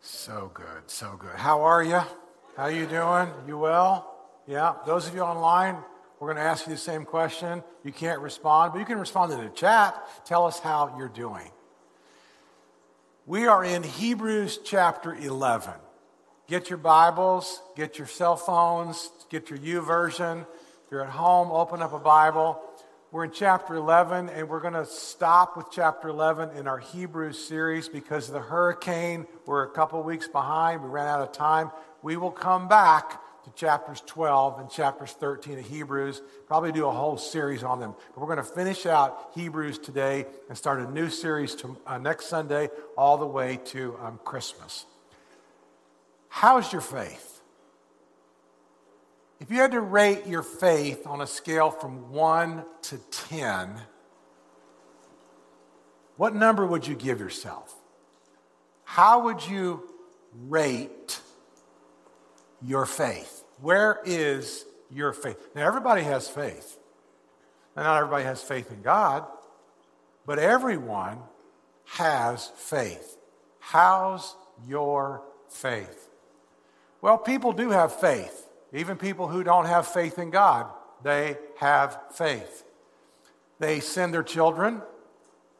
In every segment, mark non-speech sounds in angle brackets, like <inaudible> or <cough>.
So good, so good. How are you? How you doing? You well? Yeah. Those of you online, we're going to ask you the same question. You can't respond, but you can respond in the chat. Tell us how you're doing. We are in Hebrews chapter 11. Get your Bibles, get your cell phones, get your YouVersion. If you're at home, open up a Bible. We're in chapter 11, and we're going to stop with chapter 11 in our Hebrews series because of the hurricane. We're a couple weeks behind. We ran out of time. We will come back to chapters 12 and chapters 13 of Hebrews, probably do a whole series on them. But we're going to finish out Hebrews today and start a new series to, uh, next Sunday all the way to um, Christmas. How's your faith? If you had to rate your faith on a scale from 1 to 10, what number would you give yourself? How would you rate your faith? Where is your faith? Now, everybody has faith. Not everybody has faith in God, but everyone has faith. How's your faith? Well, people do have faith. Even people who don't have faith in God, they have faith. They send their children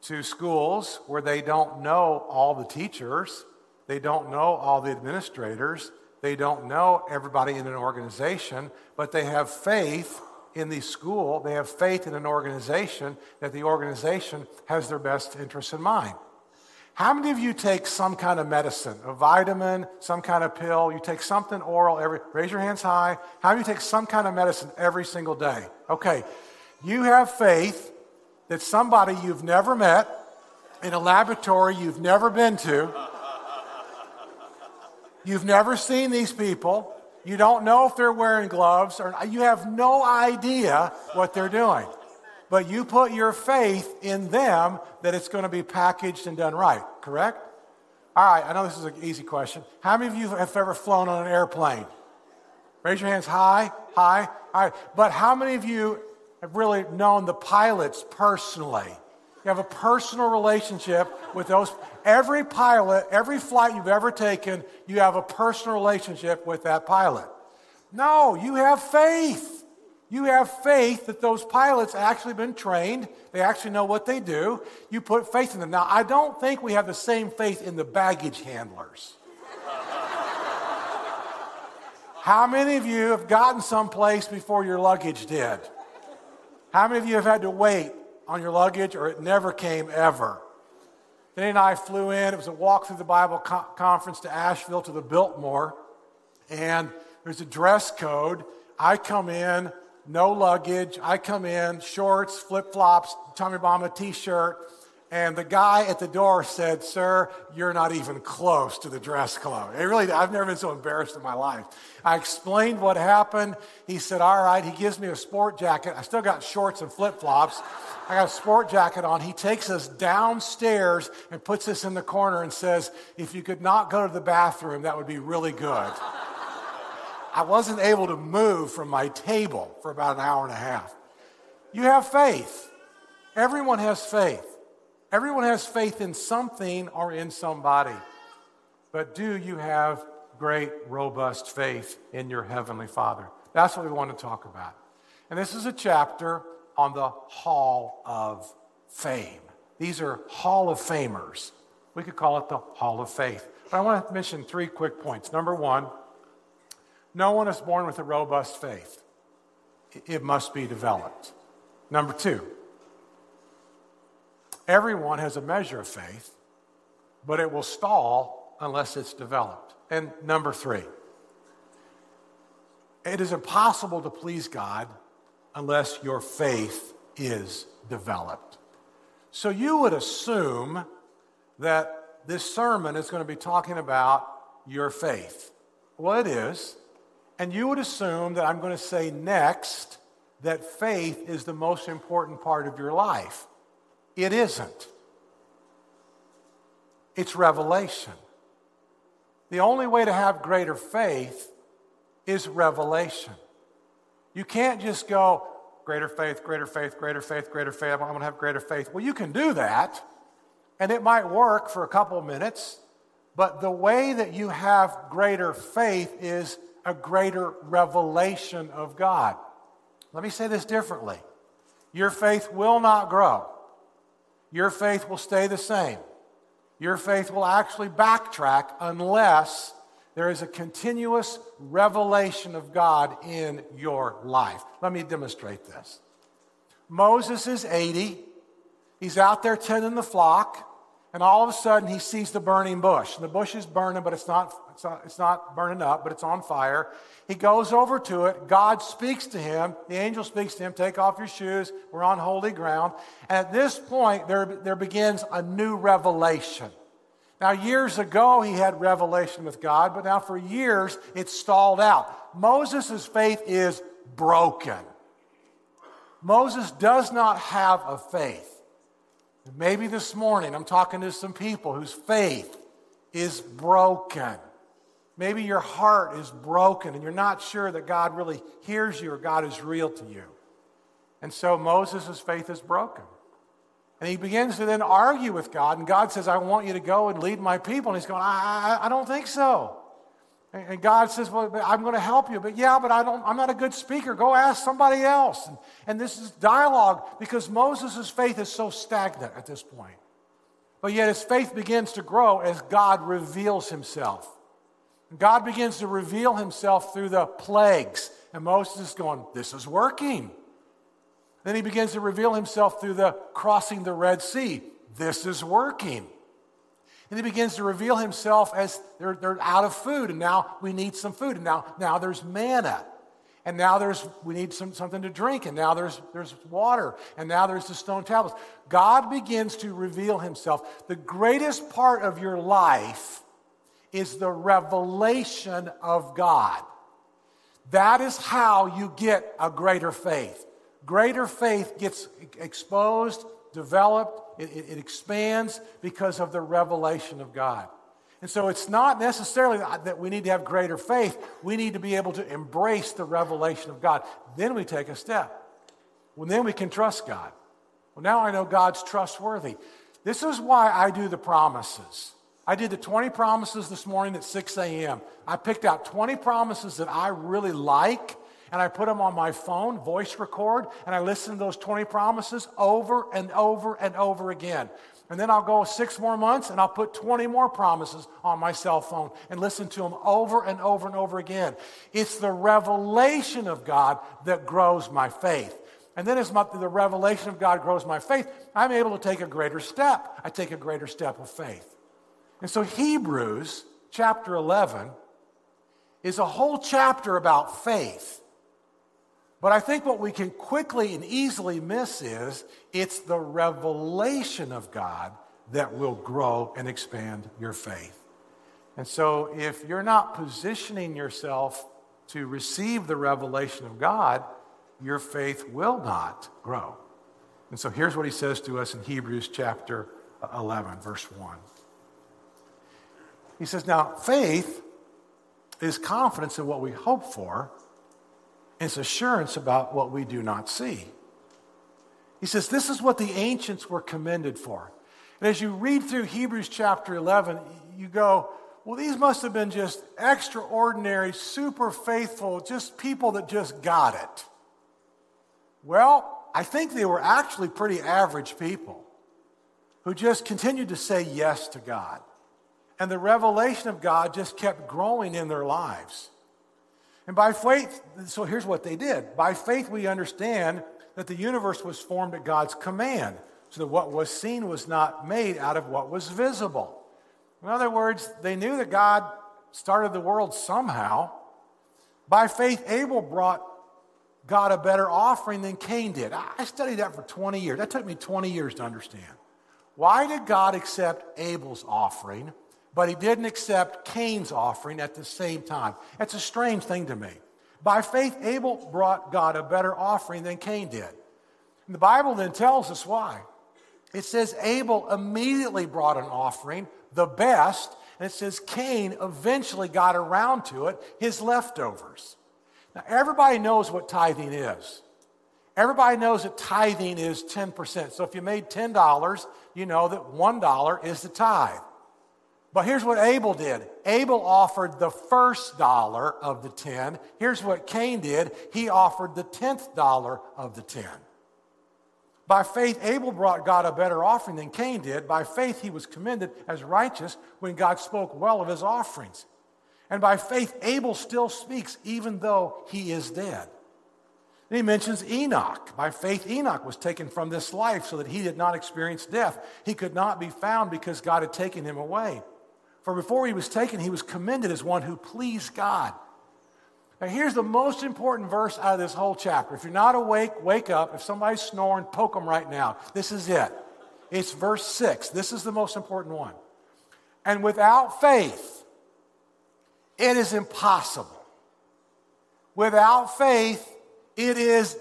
to schools where they don't know all the teachers, they don't know all the administrators, they don't know everybody in an organization, but they have faith in the school, they have faith in an organization that the organization has their best interests in mind. How many of you take some kind of medicine, a vitamin, some kind of pill? You take something oral every, raise your hands high. How many of you take some kind of medicine every single day? Okay. You have faith that somebody you've never met in a laboratory you've never been to, you've never seen these people, you don't know if they're wearing gloves, or you have no idea what they're doing but you put your faith in them that it's going to be packaged and done right, correct? All right, I know this is an easy question. How many of you have ever flown on an airplane? Raise your hands high, high. All right, but how many of you have really known the pilots personally? You have a personal relationship with those. Every pilot, every flight you've ever taken, you have a personal relationship with that pilot. No, you have faith. You have faith that those pilots actually been trained. They actually know what they do. You put faith in them. Now, I don't think we have the same faith in the baggage handlers. How many of you have gotten someplace before your luggage did? How many of you have had to wait on your luggage or it never came ever? Danny and I flew in. It was a walk through the Bible co- conference to Asheville to the Biltmore. And there's a dress code. I come in no luggage. I come in, shorts, flip flops, Tommy Bahama t shirt. And the guy at the door said, Sir, you're not even close to the dress code. It really, I've never been so embarrassed in my life. I explained what happened. He said, All right. He gives me a sport jacket. I still got shorts and flip flops. I got a sport jacket on. He takes us downstairs and puts us in the corner and says, If you could not go to the bathroom, that would be really good. I wasn't able to move from my table for about an hour and a half. You have faith. Everyone has faith. Everyone has faith in something or in somebody. But do you have great, robust faith in your Heavenly Father? That's what we want to talk about. And this is a chapter on the Hall of Fame. These are Hall of Famers. We could call it the Hall of Faith. But I want to mention three quick points. Number one, no one is born with a robust faith, it must be developed. Number two, everyone has a measure of faith, but it will stall unless it's developed. And number three, it is impossible to please God unless your faith is developed. So you would assume that this sermon is going to be talking about your faith. Well, it is. And you would assume that I'm going to say next that faith is the most important part of your life. It isn't, it's revelation. The only way to have greater faith is revelation. You can't just go, greater faith, greater faith, greater faith, greater faith. I'm going to have greater faith. Well, you can do that, and it might work for a couple of minutes, But the way that you have greater faith is a greater revelation of God. Let me say this differently your faith will not grow, your faith will stay the same. Your faith will actually backtrack unless there is a continuous revelation of God in your life. Let me demonstrate this. Moses is 80. He's out there tending the flock, and all of a sudden he sees the burning bush. And the bush is burning, but it's not, it's, not, it's not burning up, but it's on fire. He goes over to it. God speaks to him. The angel speaks to him Take off your shoes. We're on holy ground. And at this point, there, there begins a new revelation. Now, years ago, he had revelation with God, but now for years, it's stalled out. Moses' faith is broken. Moses does not have a faith. Maybe this morning I'm talking to some people whose faith is broken. Maybe your heart is broken and you're not sure that God really hears you or God is real to you. And so Moses' faith is broken. And he begins to then argue with God, and God says, I want you to go and lead my people. And he's going, I, I, I don't think so. And God says, Well, I'm going to help you. But yeah, but I don't, I'm not a good speaker. Go ask somebody else. And, and this is dialogue because Moses' faith is so stagnant at this point. But yet his faith begins to grow as God reveals himself. God begins to reveal himself through the plagues. And Moses is going, This is working. Then he begins to reveal himself through the crossing the Red Sea. This is working. And he begins to reveal himself as they're, they're out of food, and now we need some food. And now, now there's manna. And now there's we need some, something to drink, and now there's there's water, and now there's the stone tablets. God begins to reveal himself. The greatest part of your life is the revelation of God. That is how you get a greater faith. Greater faith gets exposed, developed, it, it, it expands because of the revelation of God. And so it's not necessarily that we need to have greater faith. We need to be able to embrace the revelation of God. Then we take a step. Well, then we can trust God. Well, now I know God's trustworthy. This is why I do the promises. I did the 20 promises this morning at 6 a.m. I picked out 20 promises that I really like and I put them on my phone, voice record, and I listen to those 20 promises over and over and over again. And then I'll go six more months and I'll put 20 more promises on my cell phone and listen to them over and over and over again. It's the revelation of God that grows my faith. And then as my, the revelation of God grows my faith, I'm able to take a greater step. I take a greater step of faith. And so Hebrews chapter 11 is a whole chapter about faith. But I think what we can quickly and easily miss is it's the revelation of God that will grow and expand your faith. And so if you're not positioning yourself to receive the revelation of God, your faith will not grow. And so here's what he says to us in Hebrews chapter 11, verse 1. He says, Now, faith is confidence in what we hope for it's assurance about what we do not see. He says, This is what the ancients were commended for. And as you read through Hebrews chapter 11, you go, Well, these must have been just extraordinary, super faithful, just people that just got it. Well, I think they were actually pretty average people who just continued to say yes to God. And the revelation of God just kept growing in their lives. And by faith, so here's what they did. By faith, we understand that the universe was formed at God's command, so that what was seen was not made out of what was visible. In other words, they knew that God started the world somehow. By faith, Abel brought God a better offering than Cain did. I studied that for 20 years. That took me 20 years to understand. Why did God accept Abel's offering but he didn't accept Cain's offering at the same time. That's a strange thing to me. By faith, Abel brought God a better offering than Cain did. And the Bible then tells us why. It says Abel immediately brought an offering, the best, and it says Cain eventually got around to it, his leftovers. Now, everybody knows what tithing is. Everybody knows that tithing is 10%. So if you made $10, you know that $1 is the tithe. But here's what Abel did Abel offered the first dollar of the 10. Here's what Cain did he offered the 10th dollar of the 10. By faith, Abel brought God a better offering than Cain did. By faith, he was commended as righteous when God spoke well of his offerings. And by faith, Abel still speaks even though he is dead. He mentions Enoch. By faith, Enoch was taken from this life so that he did not experience death. He could not be found because God had taken him away. For before he was taken, he was commended as one who pleased God. Now, here's the most important verse out of this whole chapter. If you're not awake, wake up. If somebody's snoring, poke them right now. This is it. It's verse 6. This is the most important one. And without faith, it is impossible. Without faith, it is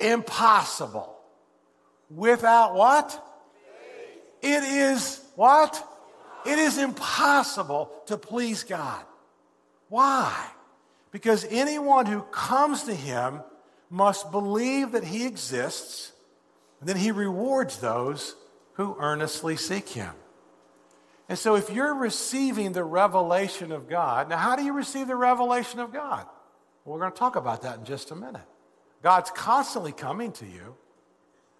impossible. Without what? It is what? It is impossible to please God. Why? Because anyone who comes to him must believe that he exists, and then he rewards those who earnestly seek him. And so, if you're receiving the revelation of God, now how do you receive the revelation of God? Well, we're going to talk about that in just a minute. God's constantly coming to you,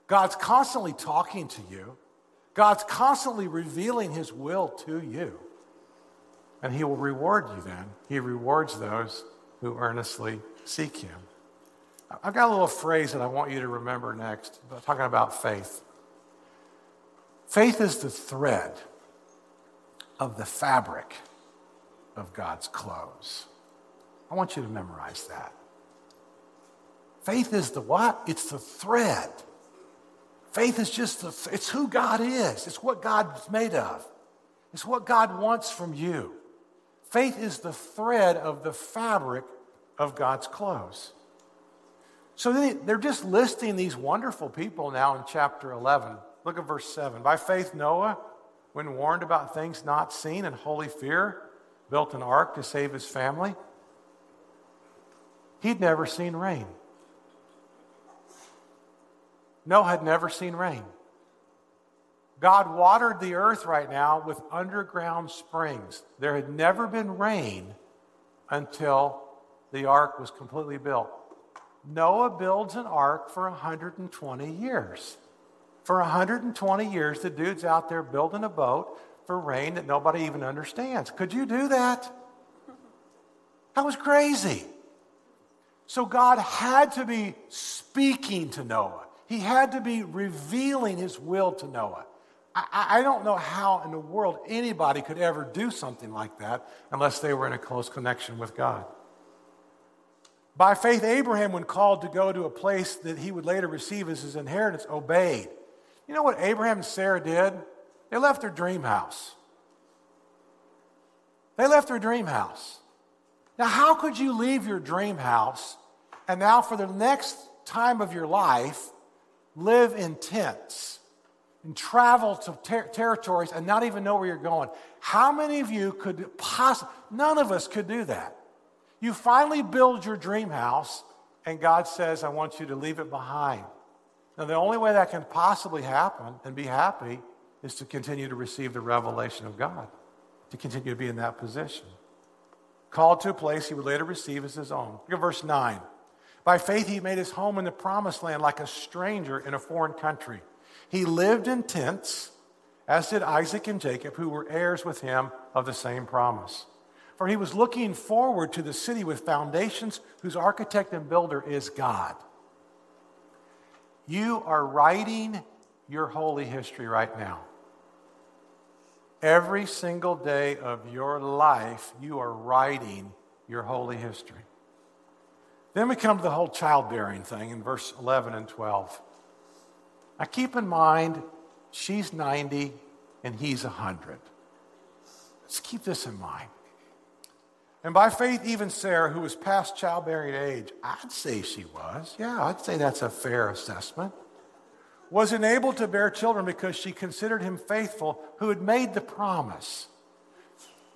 God's constantly talking to you, God's constantly revealing his will to you. And he will reward you then. He rewards those who earnestly seek him. I've got a little phrase that I want you to remember next, talking about faith. Faith is the thread of the fabric of God's clothes. I want you to memorize that. Faith is the what? It's the thread. Faith is just the, it's who God is. It's what God's made of. It's what God wants from you. Faith is the thread of the fabric of God's clothes. So they're just listing these wonderful people now in chapter 11. Look at verse 7. By faith, Noah, when warned about things not seen in holy fear, built an ark to save his family. He'd never seen rain. Noah had never seen rain. God watered the earth right now with underground springs. There had never been rain until the ark was completely built. Noah builds an ark for 120 years. For 120 years, the dude's out there building a boat for rain that nobody even understands. Could you do that? That was crazy. So God had to be speaking to Noah. He had to be revealing his will to Noah. I, I, don't know how in the world anybody could ever do something like that unless they were in a close connection with God. By faith, Abraham, when called to go to a place that he would later receive as his inheritance, obeyed. You know what Abraham and Sarah did? They left their dream house. They left their dream house. Now, how could you leave your dream house and now, for the next time of your life, live in tents? and travel to ter- territories and not even know where you're going. How many of you could possibly, none of us could do that. You finally build your dream house, and God says, I want you to leave it behind. Now, the only way that can possibly happen and be happy is to continue to receive the revelation of God, to continue to be in that position. Called to a place he would later receive as his own. Look at verse 9. By faith, he made his home in the promised land like a stranger in a foreign country. He lived in tents, as did Isaac and Jacob, who were heirs with him of the same promise. For he was looking forward to the city with foundations, whose architect and builder is God. You are writing your holy history right now. Every single day of your life, you are writing your holy history. Then we come to the whole childbearing thing in verse 11 and 12. Now keep in mind, she's 90 and he's 100. Let's keep this in mind. And by faith, even Sarah, who was past childbearing age, I'd say she was. Yeah, I'd say that's a fair assessment. Was enabled to bear children because she considered him faithful who had made the promise.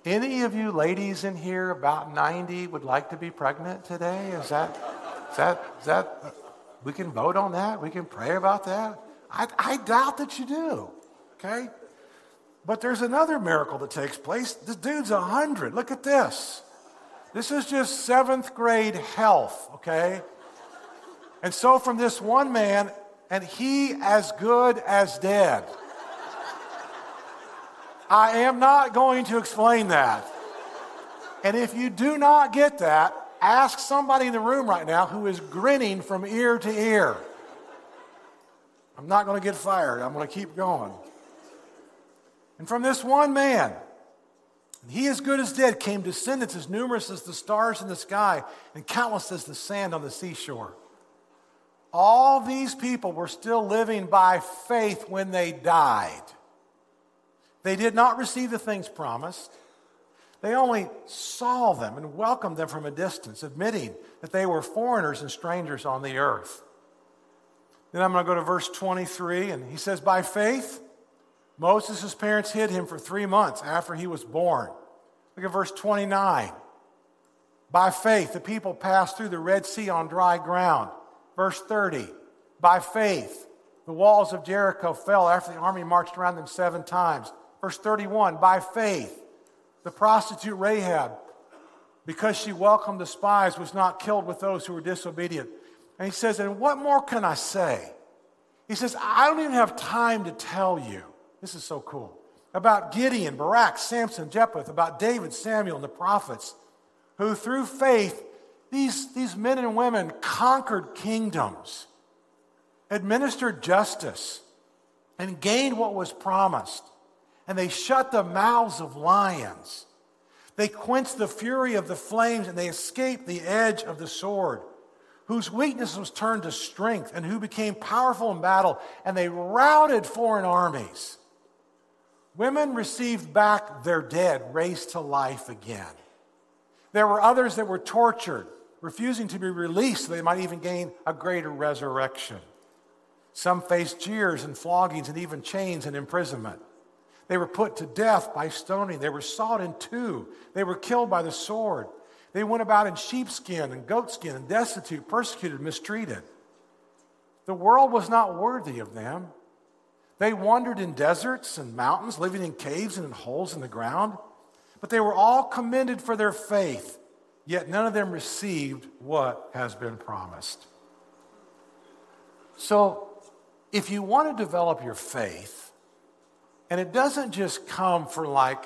Any of you ladies in here about 90 would like to be pregnant today? Is that, is that, is that, we can vote on that? We can pray about that? I, I doubt that you do, okay? But there's another miracle that takes place. This dude's 100. Look at this. This is just seventh grade health, okay? And so from this one man, and he as good as dead. I am not going to explain that. And if you do not get that, ask somebody in the room right now who is grinning from ear to ear. I'm not going to get fired. I'm going to keep going. And from this one man, he as good as dead, came descendants as numerous as the stars in the sky and countless as the sand on the seashore. All these people were still living by faith when they died. They did not receive the things promised. They only saw them and welcomed them from a distance, admitting that they were foreigners and strangers on the earth. Then I'm going to go to verse 23, and he says, By faith, Moses' parents hid him for three months after he was born. Look at verse 29. By faith, the people passed through the Red Sea on dry ground. Verse 30. By faith, the walls of Jericho fell after the army marched around them seven times. Verse 31. By faith, the prostitute Rahab, because she welcomed the spies, was not killed with those who were disobedient. And he says, And what more can I say? He says, I don't even have time to tell you. This is so cool. About Gideon, Barak, Samson, Jephthah, about David, Samuel, and the prophets, who through faith, these, these men and women conquered kingdoms, administered justice, and gained what was promised. And they shut the mouths of lions. They quenched the fury of the flames, and they escaped the edge of the sword whose weakness was turned to strength and who became powerful in battle, and they routed foreign armies. Women received back their dead, raised to life again. There were others that were tortured, refusing to be released so they might even gain a greater resurrection. Some faced jeers and floggings and even chains and imprisonment. They were put to death by stoning. They were sawed in two. They were killed by the sword. They went about in sheepskin and goatskin and destitute, persecuted, mistreated. The world was not worthy of them. They wandered in deserts and mountains, living in caves and in holes in the ground. But they were all commended for their faith, yet none of them received what has been promised. So, if you want to develop your faith, and it doesn't just come for like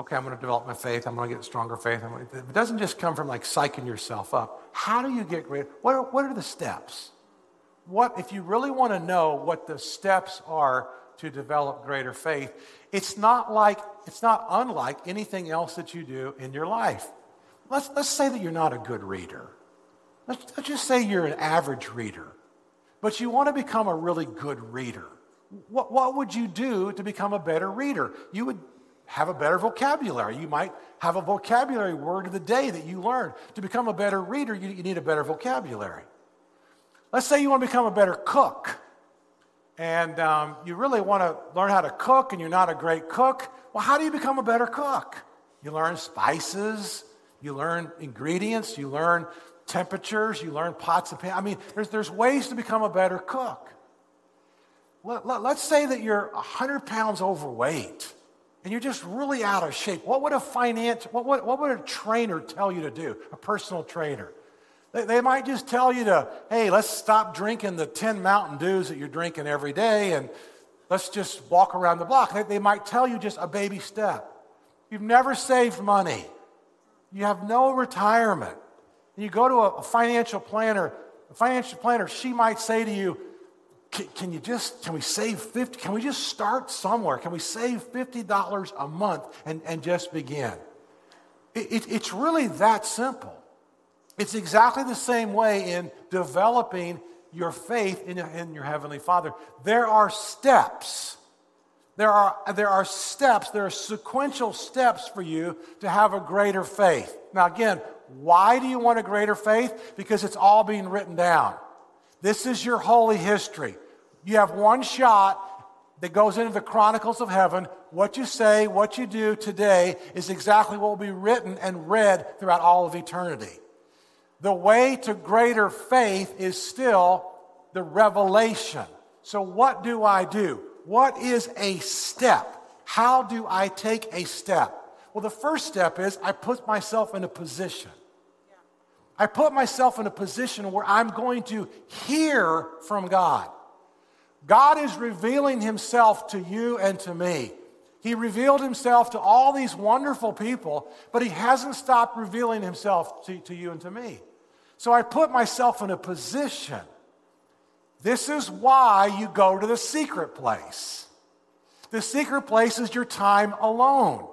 okay, I'm going to develop my faith. I'm going to get stronger faith. It doesn't just come from like psyching yourself up. How do you get great? What are, what are the steps? What, if you really want to know what the steps are to develop greater faith, it's not like, it's not unlike anything else that you do in your life. Let's, let's say that you're not a good reader. Let's, let's just say you're an average reader, but you want to become a really good reader. What, what would you do to become a better reader? You would have a better vocabulary. You might have a vocabulary word of the day that you learn. To become a better reader, you, you need a better vocabulary. Let's say you want to become a better cook, and um, you really want to learn how to cook, and you're not a great cook. Well, how do you become a better cook? You learn spices, you learn ingredients, you learn temperatures, you learn pots and pans. I mean, there's, there's ways to become a better cook. Let, let, let's say that you're 100 pounds overweight and you're just really out of shape, what would a finance, what would, what would a trainer tell you to do? A personal trainer. They, they might just tell you to, hey, let's stop drinking the 10 Mountain Dews that you're drinking every day and let's just walk around the block. They, they might tell you just a baby step. You've never saved money. You have no retirement. You go to a, a financial planner, a financial planner, she might say to you, can, can, you just, can we save 50, can we just start somewhere? Can we save $50 a month and, and just begin? It, it, it's really that simple. It's exactly the same way in developing your faith in, in your Heavenly Father. There are steps. There are, there are steps, there are sequential steps for you to have a greater faith. Now, again, why do you want a greater faith? Because it's all being written down. This is your holy history. You have one shot that goes into the chronicles of heaven. What you say, what you do today is exactly what will be written and read throughout all of eternity. The way to greater faith is still the revelation. So, what do I do? What is a step? How do I take a step? Well, the first step is I put myself in a position. I put myself in a position where I'm going to hear from God. God is revealing himself to you and to me. He revealed himself to all these wonderful people, but he hasn't stopped revealing himself to, to you and to me. So I put myself in a position. This is why you go to the secret place. The secret place is your time alone.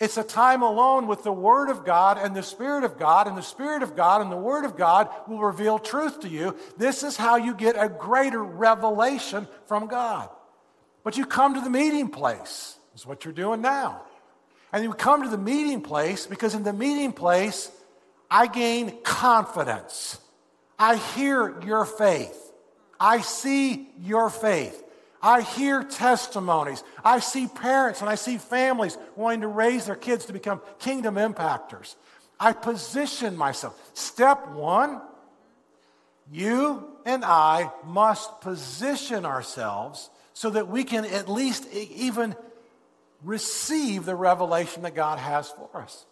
It's a time alone with the Word of God and the Spirit of God, and the Spirit of God and the Word of God will reveal truth to you. This is how you get a greater revelation from God. But you come to the meeting place, is what you're doing now. And you come to the meeting place because in the meeting place, I gain confidence. I hear your faith. I see your faith. I hear testimonies. I see parents and I see families wanting to raise their kids to become kingdom impactors. I position myself. Step one, you and I must position ourselves so that we can at least even receive the revelation that God has for us.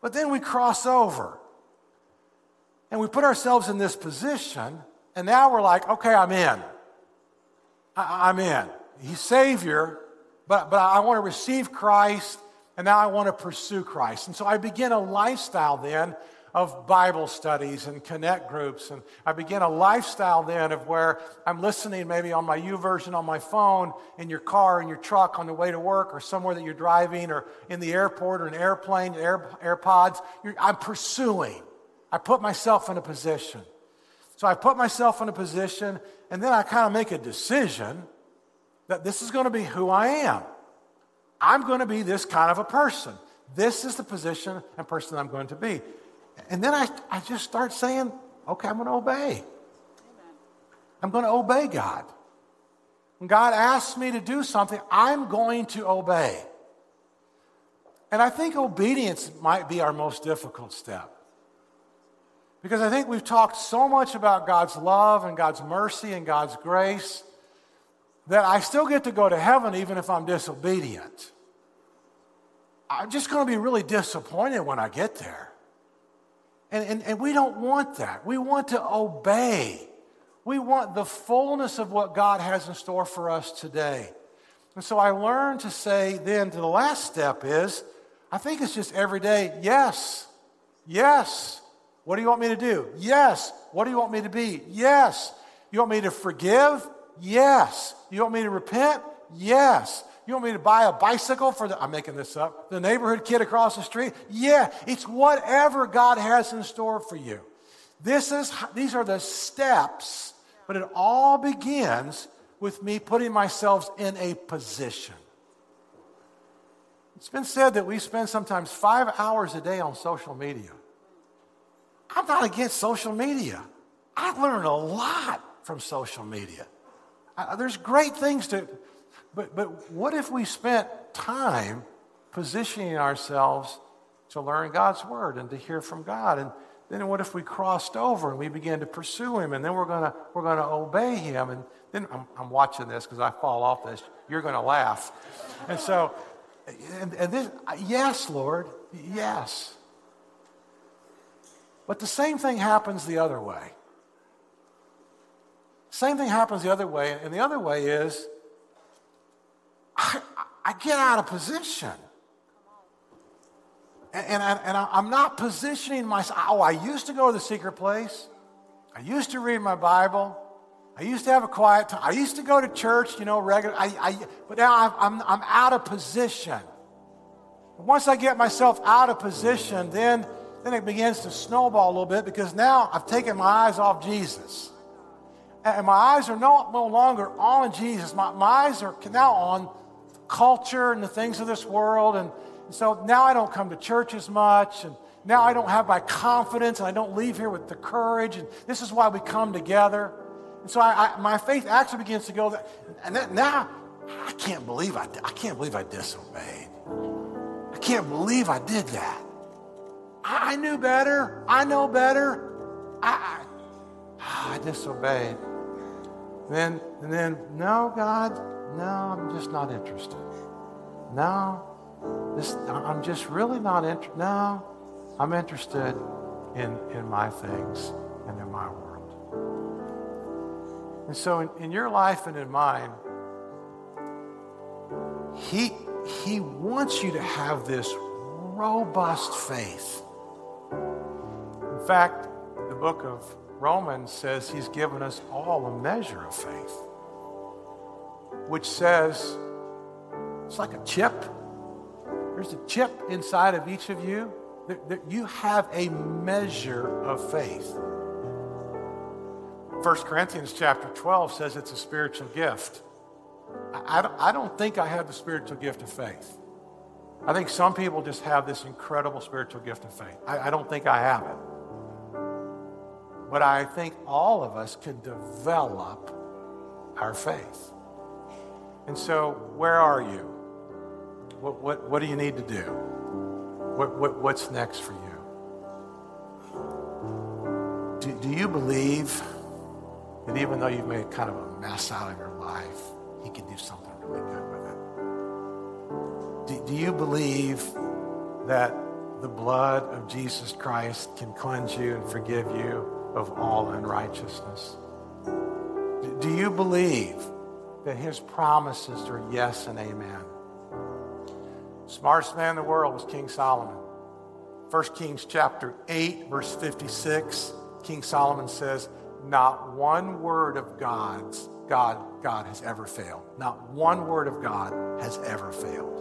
But then we cross over and we put ourselves in this position, and now we're like, okay, I'm in. I, am in. He's Savior, but, but I want to receive Christ, and now I want to pursue Christ. And so I begin a lifestyle then of Bible studies and connect groups. And I begin a lifestyle then of where I'm listening maybe on my YouVersion on my phone, in your car, in your truck, on the way to work, or somewhere that you're driving, or in the airport, or an airplane, Air, AirPods. You're, I'm pursuing. I put myself in a position. So I put myself in a position, and then I kind of make a decision that this is going to be who I am. I'm going to be this kind of a person. This is the position and person I'm going to be. And then I, I just start saying, okay, I'm going to obey. I'm going to obey God. When God asks me to do something, I'm going to obey. And I think obedience might be our most difficult step. Because I think we've talked so much about God's love and God's mercy and God's grace that I still get to go to heaven even if I'm disobedient. I'm just going to be really disappointed when I get there. And, and, and we don't want that. We want to obey. We want the fullness of what God has in store for us today. And so I learned to say then to the last step is I think it's just every day, yes, yes. What do you want me to do? Yes. What do you want me to be? Yes. You want me to forgive? Yes. You want me to repent? Yes. You want me to buy a bicycle for the, I'm making this up, the neighborhood kid across the street? Yeah. It's whatever God has in store for you. This is, these are the steps, but it all begins with me putting myself in a position. It's been said that we spend sometimes five hours a day on social media. I'm not against social media. I learned a lot from social media. Uh, there's great things to, but, but what if we spent time positioning ourselves to learn God's word and to hear from God? And then what if we crossed over and we began to pursue Him and then we're going we're gonna obey Him? And then I'm, I'm watching this because I fall off this. You're going to laugh. And so, and, and this, yes, Lord, yes. But the same thing happens the other way. Same thing happens the other way. And the other way is I, I get out of position. And, and, I, and I'm not positioning myself. Oh, I used to go to the secret place. I used to read my Bible. I used to have a quiet time. I used to go to church, you know, regular. I, I, but now I'm, I'm out of position. Once I get myself out of position, then then it begins to snowball a little bit because now I've taken my eyes off Jesus. And my eyes are no, no longer on Jesus. My, my eyes are now on culture and the things of this world. And, and so now I don't come to church as much. And now I don't have my confidence and I don't leave here with the courage. And this is why we come together. And so I, I, my faith actually begins to go, and that, now I can't believe I, I can't believe I disobeyed. I can't believe I did that. I knew better. I know better. I, I, ah, I disobeyed. And then, and then, no, God, no, I'm just not interested. No, this, I'm just really not interested. No, I'm interested in, in my things and in my world. And so, in, in your life and in mine, he, he wants you to have this robust faith. In fact, the book of Romans says he's given us all a measure of faith, which says it's like a chip. There's a chip inside of each of you that, you have a measure of faith. 1 Corinthians chapter 12 says it's a spiritual gift. I don't think I have the spiritual gift of faith. I think some people just have this incredible spiritual gift of faith. I, I don't think I have it. But I think all of us can develop our faith. And so, where are you? What, what, what do you need to do? What, what, what's next for you? Do, do you believe that even though you've made kind of a mess out of your life, He can do something really good with it? Do, do you believe that the blood of Jesus Christ can cleanse you and forgive you of all unrighteousness? Do you believe that His promises are yes and amen? Smartest man in the world was King Solomon. 1 Kings chapter 8, verse 56, King Solomon says, Not one word of God's God, God has ever failed. Not one word of God has ever failed.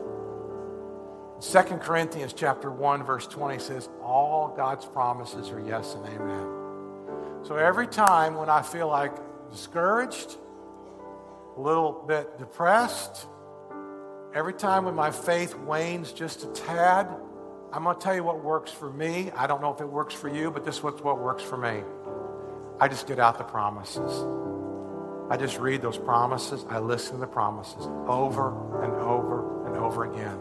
2 Corinthians chapter 1, verse 20 says, All God's promises are yes and amen. So every time when I feel like discouraged, a little bit depressed, Every time when my faith wanes just a tad, I'm going to tell you what works for me. I don't know if it works for you, but this is what works for me. I just get out the promises. I just read those promises. I listen to the promises over and over and over again.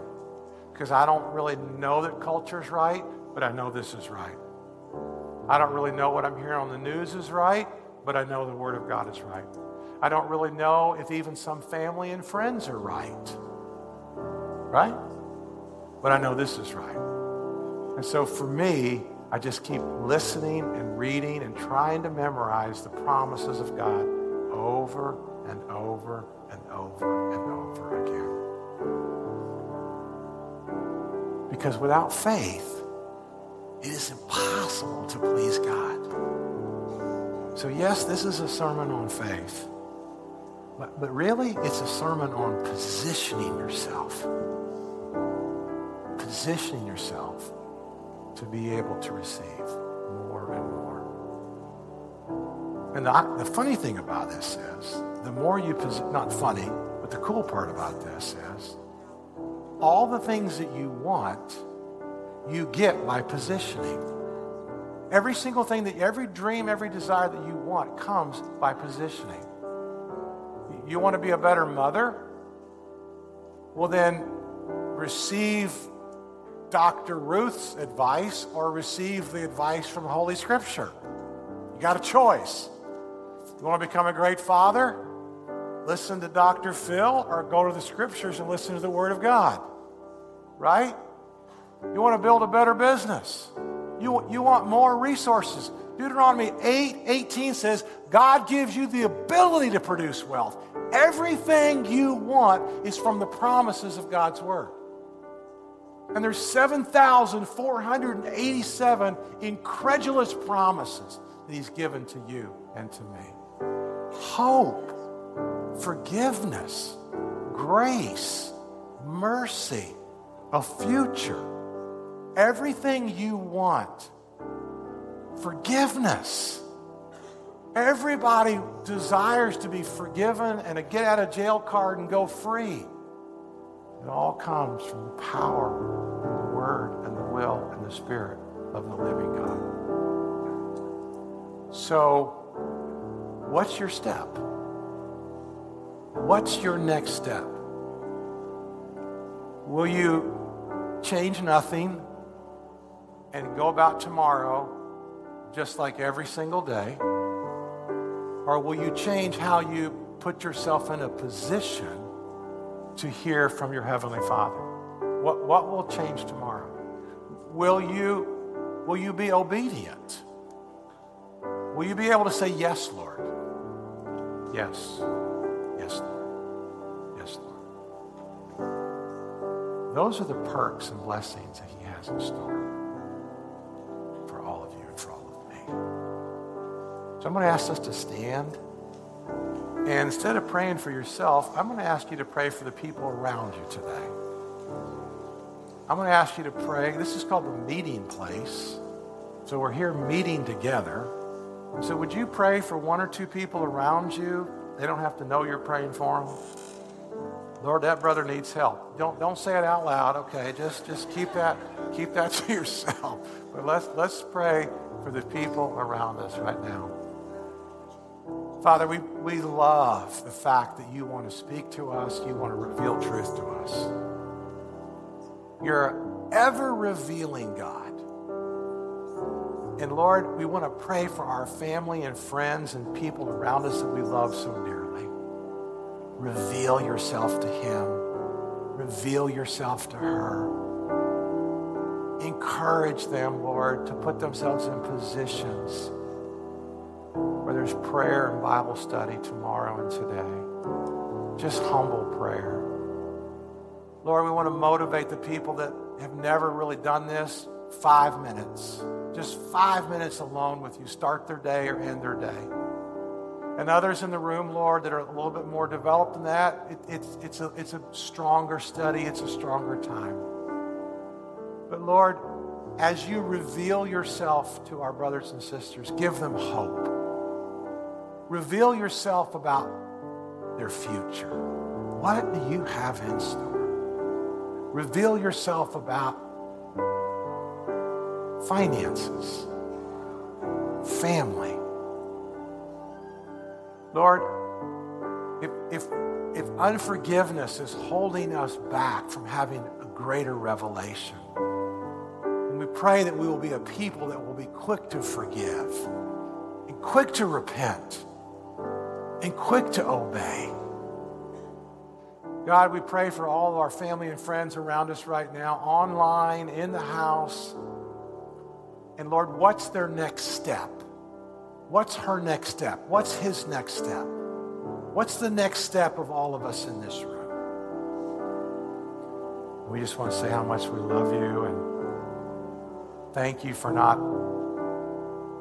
Because I don't really know that culture is right, but I know this is right. I don't really know what I'm hearing on the news is right, but I know the Word of God is right. I don't really know if even some family and friends are right right? But I know this is right. And so for me, I just keep listening and reading and trying to memorize the promises of God over and over and over and over again. Because without faith, it is impossible to please God. So, yes, this is a sermon on faith. But, but really, it's a sermon on positioning yourself positioning yourself to be able to receive more and more. And the, the funny thing about this is, the more you position, not funny, but the cool part about this is, all the things that you want, you get by positioning. Every single thing that, every dream, every desire that you want comes by positioning. You want to be a better mother? Well, then receive Dr. Ruth's advice or receive the advice from Holy Scripture. You got a choice. You want to become a great father? Listen to Dr. Phil or go to the Scriptures and listen to the Word of God. Right? You want to build a better business. You, you want more resources. Deuteronomy 8 18 says, God gives you the ability to produce wealth. Everything you want is from the promises of God's Word. And there's 7,487 incredulous promises that he's given to you and to me. Hope, forgiveness, grace, mercy, a future, everything you want, forgiveness. Everybody desires to be forgiven and a get out of jail card and go free. It all comes from the power and the word and the will and the spirit of the living God. So, what's your step? What's your next step? Will you change nothing and go about tomorrow just like every single day? Or will you change how you put yourself in a position to hear from your Heavenly Father? What, what will change tomorrow? Will you, will you be obedient? Will you be able to say, Yes, Lord? Yes. Yes, Lord. Yes, Lord. Those are the perks and blessings that He has in store So I'm going to ask us to stand. And instead of praying for yourself, I'm going to ask you to pray for the people around you today. I'm going to ask you to pray. This is called the meeting place. So we're here meeting together. So would you pray for one or two people around you? They don't have to know you're praying for them. Lord, that brother needs help. Don't, don't say it out loud, okay? Just, just keep, that, keep that <laughs> to yourself. But let's, let's pray for the people around us right now. Father, we, we love the fact that you want to speak to us, you want to reveal truth to us. You're ever revealing God. And Lord, we want to pray for our family and friends and people around us that we love so dearly. Reveal yourself to him, reveal yourself to her. Encourage them, Lord, to put themselves in positions there's prayer and Bible study tomorrow and today. Just humble prayer. Lord, we want to motivate the people that have never really done this five minutes. Just five minutes alone with you. Start their day or end their day. And others in the room, Lord, that are a little bit more developed than that, it, it's, it's, a, it's a stronger study, it's a stronger time. But Lord, as you reveal yourself to our brothers and sisters, give them hope. Reveal yourself about their future. What do you have in store? Reveal yourself about finances, family. Lord, if, if, if unforgiveness is holding us back from having a greater revelation, and we pray that we will be a people that will be quick to forgive and quick to repent and quick to obey. God, we pray for all of our family and friends around us right now, online, in the house. And Lord, what's their next step? What's her next step? What's his next step? What's the next step of all of us in this room? We just want to say how much we love you and thank you for not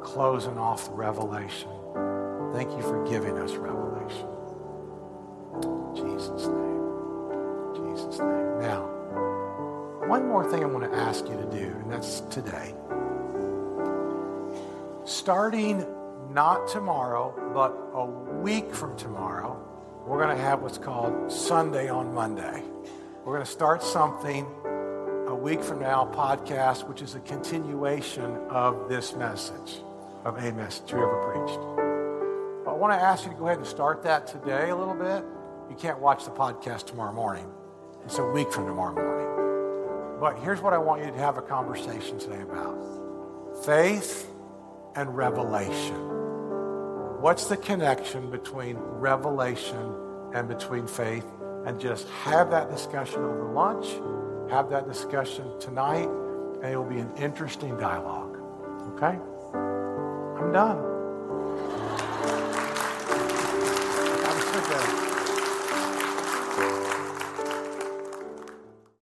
closing off the revelation. Thank you for giving us revelation. In Jesus' name. In Jesus' name. Now, one more thing I want to ask you to do, and that's today. Starting not tomorrow, but a week from tomorrow, we're going to have what's called Sunday on Monday. We're going to start something a week from now, podcast, which is a continuation of this message, of a message we ever preached. Want to ask you to go ahead and start that today a little bit. You can't watch the podcast tomorrow morning. It's a week from tomorrow morning. But here's what I want you to have a conversation today about faith and revelation. What's the connection between revelation and between faith? And just have that discussion over lunch, have that discussion tonight, and it will be an interesting dialogue. Okay? I'm done. Good day.